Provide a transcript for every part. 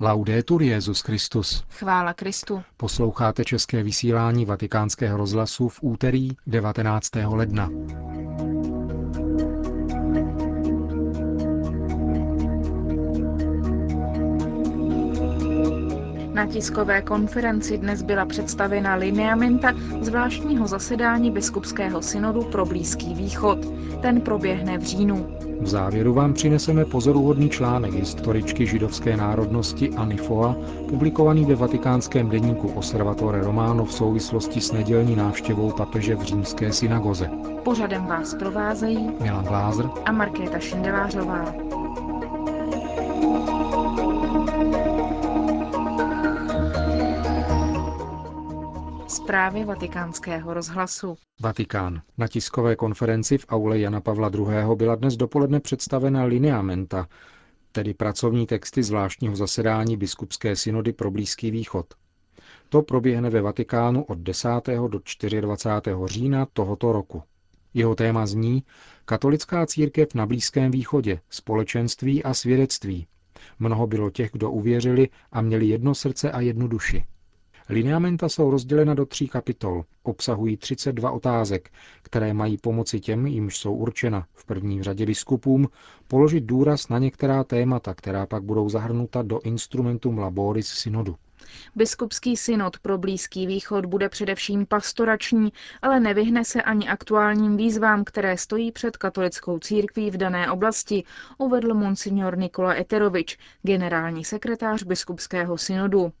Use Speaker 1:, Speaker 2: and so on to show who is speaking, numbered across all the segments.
Speaker 1: Laudetur Jezus Christus.
Speaker 2: Chvála Kristu.
Speaker 1: Posloucháte české vysílání Vatikánského rozhlasu v úterý 19. ledna.
Speaker 2: Na tiskové konferenci dnes byla představena lineamenta zvláštního zasedání biskupského synodu pro Blízký východ. Ten proběhne v říjnu.
Speaker 1: V závěru vám přineseme pozoruhodný článek historičky židovské národnosti Anny Foa, publikovaný ve vatikánském deníku Osservatore Romano v souvislosti s nedělní návštěvou papeže v římské synagoze.
Speaker 2: Pořadem vás provázejí
Speaker 1: Milan Glázer
Speaker 2: a Markéta Šindelářová. Zprávy vatikánského rozhlasu.
Speaker 1: Vatikán. Na tiskové konferenci v aule Jana Pavla II. byla dnes dopoledne představena lineamenta, tedy pracovní texty zvláštního zasedání biskupské synody pro Blízký východ. To proběhne ve Vatikánu od 10. do 24. října tohoto roku. Jeho téma zní Katolická církev na Blízkém východě, společenství a svědectví. Mnoho bylo těch, kdo uvěřili a měli jedno srdce a jednu duši. Lineamenta jsou rozdělena do tří kapitol, obsahují 32 otázek, které mají pomoci těm, jimž jsou určena v první řadě biskupům, položit důraz na některá témata, která pak budou zahrnuta do instrumentum laboris synodu.
Speaker 2: Biskupský synod pro Blízký východ bude především pastorační, ale nevyhne se ani aktuálním výzvám, které stojí před katolickou církví v dané oblasti, uvedl monsignor Nikola Eterovič, generální sekretář biskupského synodu.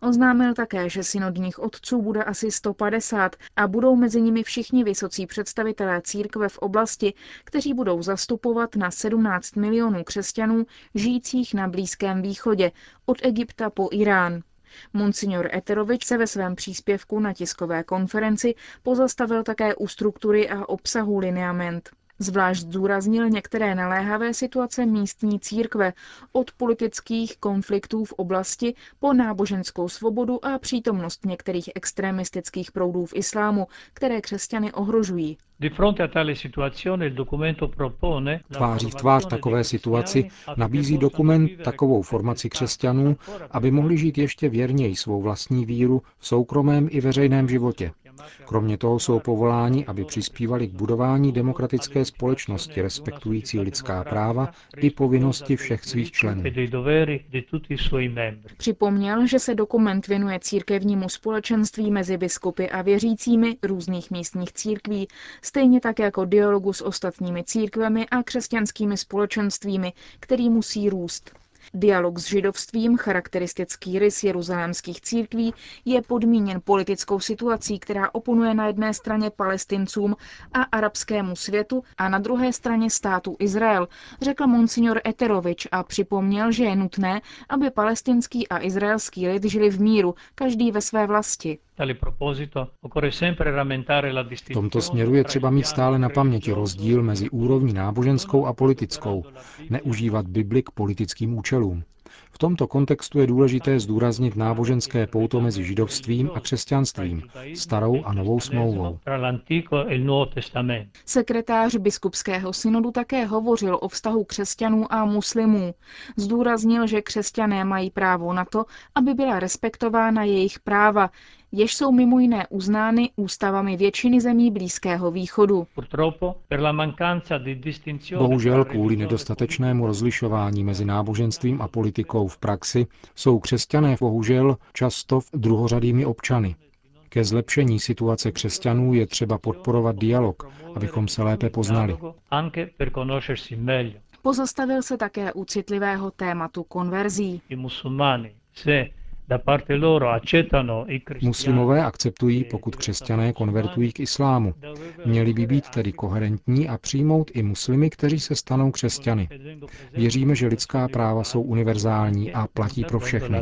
Speaker 2: Oznámil také, že synodních otců bude asi 150 a budou mezi nimi všichni vysocí představitelé církve v oblasti, kteří budou zastupovat na 17 milionů křesťanů žijících na Blízkém východě, od Egypta po Irán. Monsignor Eterovič se ve svém příspěvku na tiskové konferenci pozastavil také u struktury a obsahu lineament. Zvlášť zdůraznil některé naléhavé situace místní církve, od politických konfliktů v oblasti po náboženskou svobodu a přítomnost některých extremistických proudů v islámu, které křesťany ohrožují.
Speaker 1: Tváří v tvář takové situaci nabízí dokument takovou formaci křesťanů, aby mohli žít ještě věrněji svou vlastní víru v soukromém i veřejném životě. Kromě toho jsou povoláni, aby přispívali k budování demokratické společnosti respektující lidská práva i povinnosti všech svých členů.
Speaker 2: Připomněl, že se dokument věnuje církevnímu společenství mezi biskupy a věřícími různých místních církví, stejně tak jako dialogu s ostatními církvemi a křesťanskými společenstvími, který musí růst. Dialog s židovstvím, charakteristický rys jeruzalémských církví, je podmíněn politickou situací, která oponuje na jedné straně palestincům a arabskému světu a na druhé straně státu Izrael, řekl monsignor Eterovič a připomněl, že je nutné, aby palestinský a izraelský lid žili v míru, každý ve své vlasti.
Speaker 1: V tomto směru je třeba mít stále na paměti rozdíl mezi úrovní náboženskou a politickou, neužívat Bibli k politickým účelům. V tomto kontextu je důležité zdůraznit náboženské pouto mezi židovstvím a křesťanstvím, starou a novou smlouvou.
Speaker 2: Sekretář biskupského synodu také hovořil o vztahu křesťanů a muslimů. Zdůraznil, že křesťané mají právo na to, aby byla respektována jejich práva, jež jsou mimo jiné uznány ústavami většiny zemí Blízkého východu.
Speaker 1: Bohužel kvůli nedostatečnému rozlišování mezi náboženstvím a politikou v praxi jsou křesťané bohužel často druhořadými občany. Ke zlepšení situace křesťanů je třeba podporovat dialog, abychom se lépe poznali.
Speaker 2: Pozastavil se také u citlivého tématu konverzí.
Speaker 1: Muslimové akceptují, pokud křesťané konvertují k islámu. Měli by být tedy koherentní a přijmout i muslimy, kteří se stanou křesťany. Věříme, že lidská práva jsou univerzální a platí pro všechny.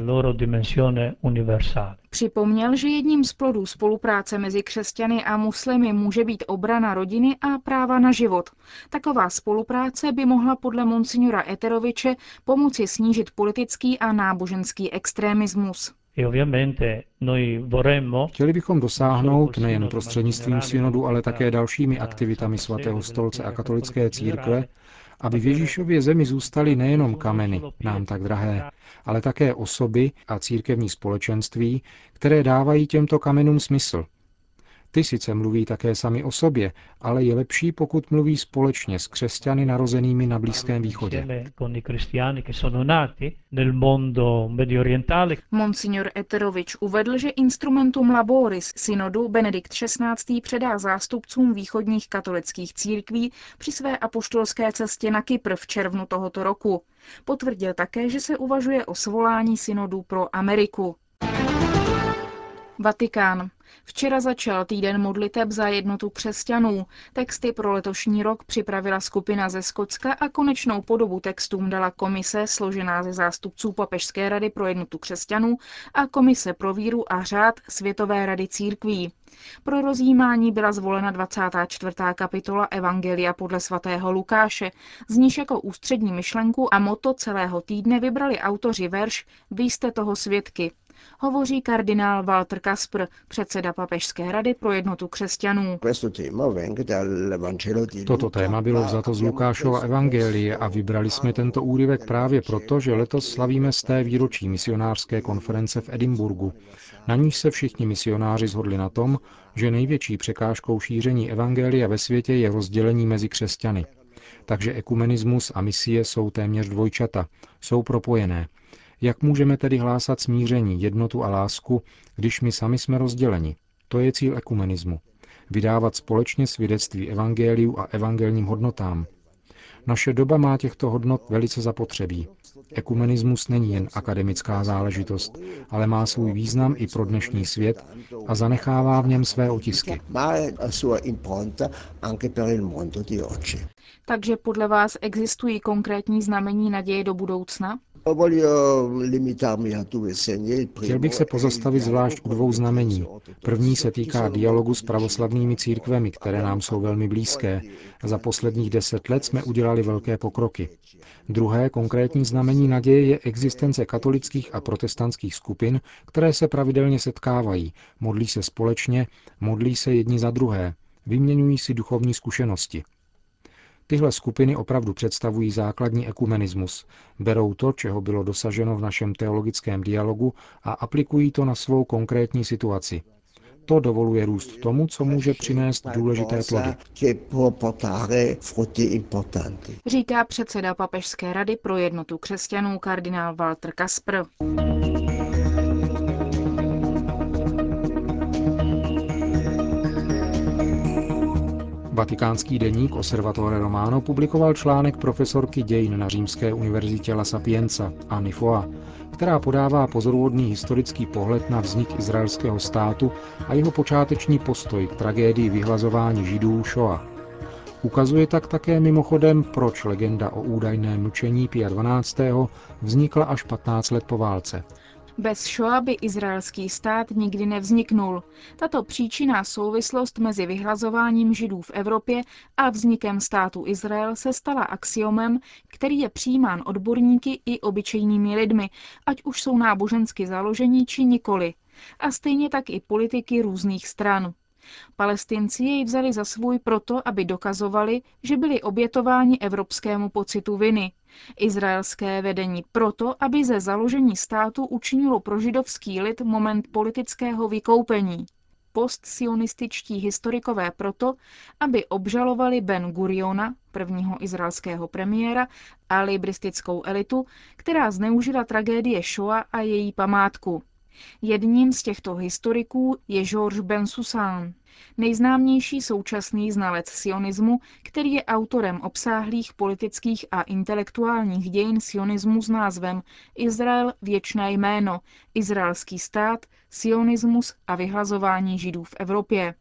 Speaker 2: Připomněl, že jedním z plodů spolupráce mezi křesťany a muslimy může být obrana rodiny a práva na život. Taková spolupráce by mohla podle monsignora Eteroviče pomoci snížit politický a náboženský extremismus.
Speaker 1: Chtěli bychom dosáhnout nejen prostřednictvím synodu, ale také dalšími aktivitami svatého stolce a katolické církve, aby v Ježíšově zemi zůstaly nejenom kameny, nám tak drahé, ale také osoby a církevní společenství, které dávají těmto kamenům smysl, ty sice mluví také sami o sobě, ale je lepší, pokud mluví společně s křesťany narozenými na Blízkém východě.
Speaker 2: Monsignor Eterovič uvedl, že instrumentum laboris synodu Benedikt XVI. předá zástupcům východních katolických církví při své apoštolské cestě na Kypr v červnu tohoto roku. Potvrdil také, že se uvažuje o svolání synodu pro Ameriku. Vatikán. Včera začal týden modliteb za jednotu křesťanů. Texty pro letošní rok připravila skupina ze Skotska a konečnou podobu textům dala komise složená ze zástupců Papežské rady pro jednotu křesťanů a komise pro víru a řád Světové rady církví. Pro rozjímání byla zvolena 24. kapitola Evangelia podle svatého Lukáše, z níž jako ústřední myšlenku a moto celého týdne vybrali autoři verš Vy jste toho svědky, hovoří kardinál Walter Kasper, předseda Papežské rady pro jednotu křesťanů.
Speaker 1: Toto téma bylo vzato z Lukášova evangelie a vybrali jsme tento úryvek právě proto, že letos slavíme z té výročí misionářské konference v Edimburgu. Na níž se všichni misionáři zhodli na tom, že největší překážkou šíření evangelia ve světě je rozdělení mezi křesťany. Takže ekumenismus a misie jsou téměř dvojčata, jsou propojené. Jak můžeme tedy hlásat smíření, jednotu a lásku, když my sami jsme rozděleni? To je cíl ekumenismu. Vydávat společně svědectví evangeliu a evangelním hodnotám. Naše doba má těchto hodnot velice zapotřebí. Ekumenismus není jen akademická záležitost, ale má svůj význam i pro dnešní svět a zanechává v něm své otisky.
Speaker 2: Takže podle vás existují konkrétní znamení naděje do budoucna?
Speaker 1: Chtěl bych se pozastavit zvlášť u dvou znamení. První se týká dialogu s pravoslavnými církvemi, které nám jsou velmi blízké. Za posledních deset let jsme udělali velké pokroky. Druhé konkrétní znamení naděje je existence katolických a protestantských skupin, které se pravidelně setkávají, modlí se společně, modlí se jedni za druhé, vyměňují si duchovní zkušenosti. Tyhle skupiny opravdu představují základní ekumenismus, berou to, čeho bylo dosaženo v našem teologickém dialogu a aplikují to na svou konkrétní situaci. To dovoluje růst tomu, co může přinést důležité plody.
Speaker 2: Říká předseda Papežské rady pro jednotu křesťanů kardinál Walter Kasper.
Speaker 1: Vatikánský deník Osservatore Romano publikoval článek profesorky dějin na Římské univerzitě La Sapienza Anny Foa, která podává pozoruhodný historický pohled na vznik izraelského státu a jeho počáteční postoj k tragédii vyhlazování židů Shoah. Ukazuje tak také mimochodem, proč legenda o údajném mlčení Pia 12. vznikla až 15 let po válce.
Speaker 2: Bez Shoa by izraelský stát nikdy nevzniknul. Tato příčinná souvislost mezi vyhlazováním židů v Evropě a vznikem státu Izrael se stala axiomem, který je přijímán odborníky i obyčejnými lidmi, ať už jsou nábožensky založení či nikoli. A stejně tak i politiky různých stran. Palestinci jej vzali za svůj proto, aby dokazovali, že byli obětováni evropskému pocitu viny. Izraelské vedení proto, aby ze založení státu učinilo pro židovský lid moment politického vykoupení. Postsionističtí historikové proto, aby obžalovali Ben Guriona, prvního izraelského premiéra, a libristickou elitu, která zneužila tragédie Shoa a její památku. Jedním z těchto historiků je Georges Bensoussan, nejznámější současný znalec sionismu, který je autorem obsáhlých politických a intelektuálních dějin sionismu s názvem Izrael věčné jméno, izraelský stát, sionismus a vyhlazování židů v Evropě.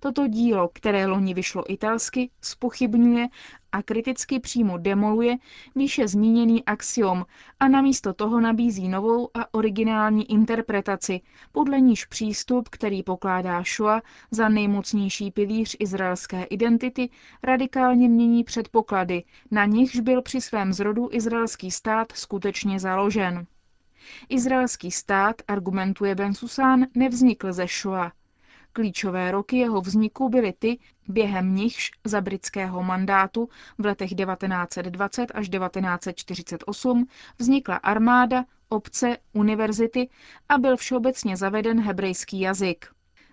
Speaker 2: Toto dílo, které loni vyšlo italsky, spochybňuje a kriticky přímo demoluje výše zmíněný axiom a namísto toho nabízí novou a originální interpretaci, podle níž přístup, který pokládá Shoa za nejmocnější pilíř izraelské identity, radikálně mění předpoklady, na nichž byl při svém zrodu izraelský stát skutečně založen. Izraelský stát, argumentuje Ben Susan, nevznikl ze Shoa, Klíčové roky jeho vzniku byly ty, během nichž za britského mandátu v letech 1920 až 1948 vznikla armáda, obce, univerzity a byl všeobecně zaveden hebrejský jazyk.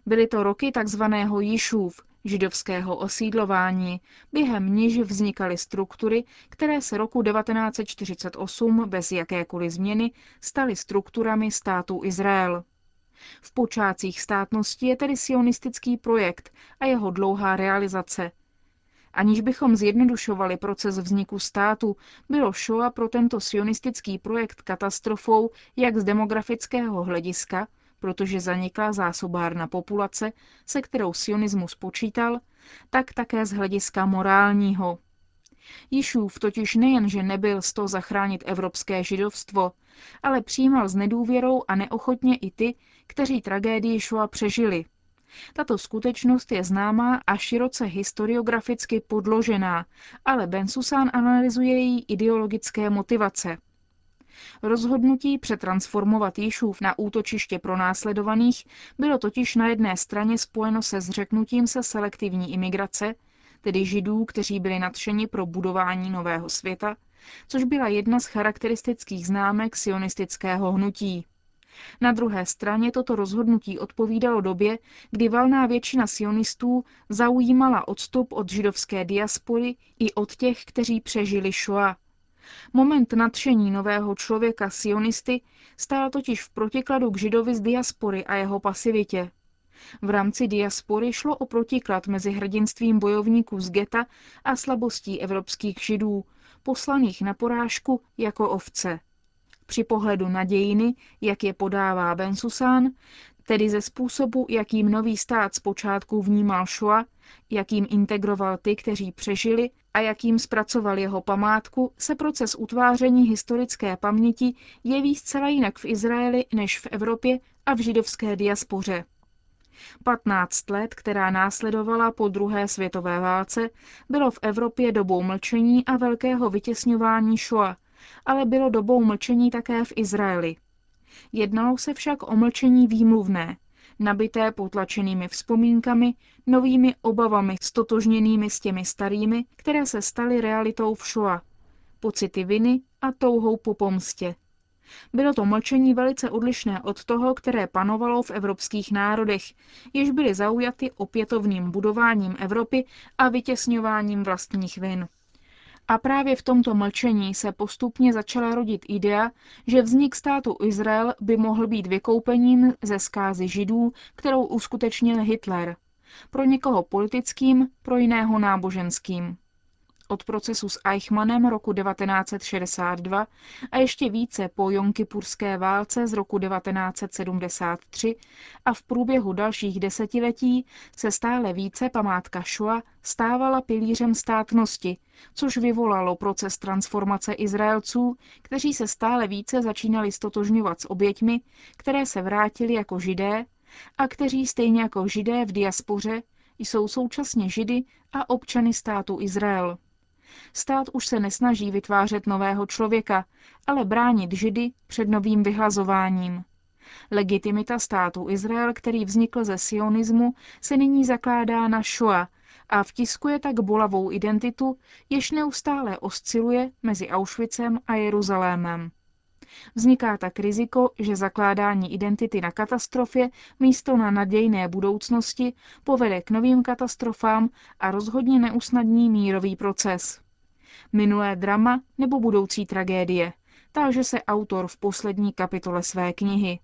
Speaker 2: Byly to roky tzv. Jišův, židovského osídlování, během níž vznikaly struktury, které se roku 1948 bez jakékoliv změny staly strukturami státu Izrael. V počátcích státnosti je tedy sionistický projekt a jeho dlouhá realizace. Aniž bychom zjednodušovali proces vzniku státu, bylo Shoah pro tento sionistický projekt katastrofou jak z demografického hlediska, protože zanikla zásobárna populace, se kterou sionismus počítal, tak také z hlediska morálního. Jišův totiž nejenže nebyl z toho zachránit evropské židovstvo, ale přijímal s nedůvěrou a neochotně i ty, kteří tragédii Shoa přežili. Tato skutečnost je známá a široce historiograficky podložená, ale Bensusan analyzuje její ideologické motivace. Rozhodnutí přetransformovat Jišův na útočiště pro následovaných bylo totiž na jedné straně spojeno se zřeknutím se selektivní imigrace, tedy židů, kteří byli nadšeni pro budování nového světa, což byla jedna z charakteristických známek sionistického hnutí. Na druhé straně toto rozhodnutí odpovídalo době, kdy valná většina sionistů zaujímala odstup od židovské diaspory i od těch, kteří přežili Shoah. Moment nadšení nového člověka sionisty stál totiž v protikladu k židovi z diaspory a jeho pasivitě. V rámci diaspory šlo o protiklad mezi hrdinstvím bojovníků z geta a slabostí evropských židů, poslaných na porážku jako ovce. Při pohledu na dějiny, jak je podává Bensusán, tedy ze způsobu, jakým nový stát zpočátku vnímal Shoah, jakým integroval ty, kteří přežili a jakým zpracoval jeho památku, se proces utváření historické paměti jeví zcela jinak v Izraeli než v Evropě a v židovské diaspoře. 15 let, která následovala po druhé světové válce, bylo v Evropě dobou mlčení a velkého vytěsňování Shoah, ale bylo dobou mlčení také v Izraeli. Jednalo se však o mlčení výmluvné, nabité potlačenými vzpomínkami, novými obavami stotožněnými s těmi starými, které se staly realitou v Shoah, pocity viny a touhou po pomstě. Bylo to mlčení velice odlišné od toho, které panovalo v evropských národech, jež byly zaujaty opětovným budováním Evropy a vytěsňováním vlastních vin. A právě v tomto mlčení se postupně začala rodit idea, že vznik státu Izrael by mohl být vykoupením ze zkázy židů, kterou uskutečnil Hitler. Pro někoho politickým, pro jiného náboženským od procesu s Eichmannem roku 1962 a ještě více po Jonkipurské válce z roku 1973 a v průběhu dalších desetiletí se stále více památka Shoa stávala pilířem státnosti, což vyvolalo proces transformace Izraelců, kteří se stále více začínali stotožňovat s oběťmi, které se vrátili jako židé a kteří stejně jako židé v diaspoře jsou současně židy a občany státu Izrael. Stát už se nesnaží vytvářet nového člověka, ale bránit židy před novým vyhlazováním. Legitimita státu Izrael, který vznikl ze sionismu, se nyní zakládá na Shoah a vtiskuje tak bolavou identitu, jež neustále osciluje mezi Auschwitzem a Jeruzalémem. Vzniká tak riziko, že zakládání identity na katastrofě místo na nadějné budoucnosti povede k novým katastrofám a rozhodně neusnadní mírový proces. Minulé drama nebo budoucí tragédie, táže se autor v poslední kapitole své knihy.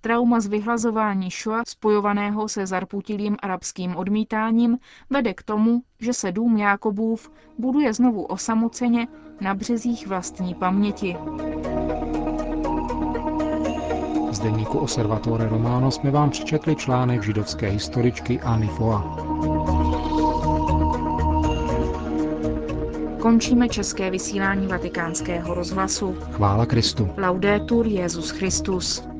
Speaker 2: Trauma z vyhlazování Shoa spojovaného se zarputilým arabským odmítáním vede k tomu, že se dům Jákobův buduje znovu osamoceně na březích vlastní paměti.
Speaker 1: Deníku Observatore Romano jsme vám přečetli článek židovské historičky Anny Foa.
Speaker 2: Končíme české vysílání vatikánského rozhlasu.
Speaker 1: Chvála Kristu.
Speaker 2: Laudetur Jezus Christus.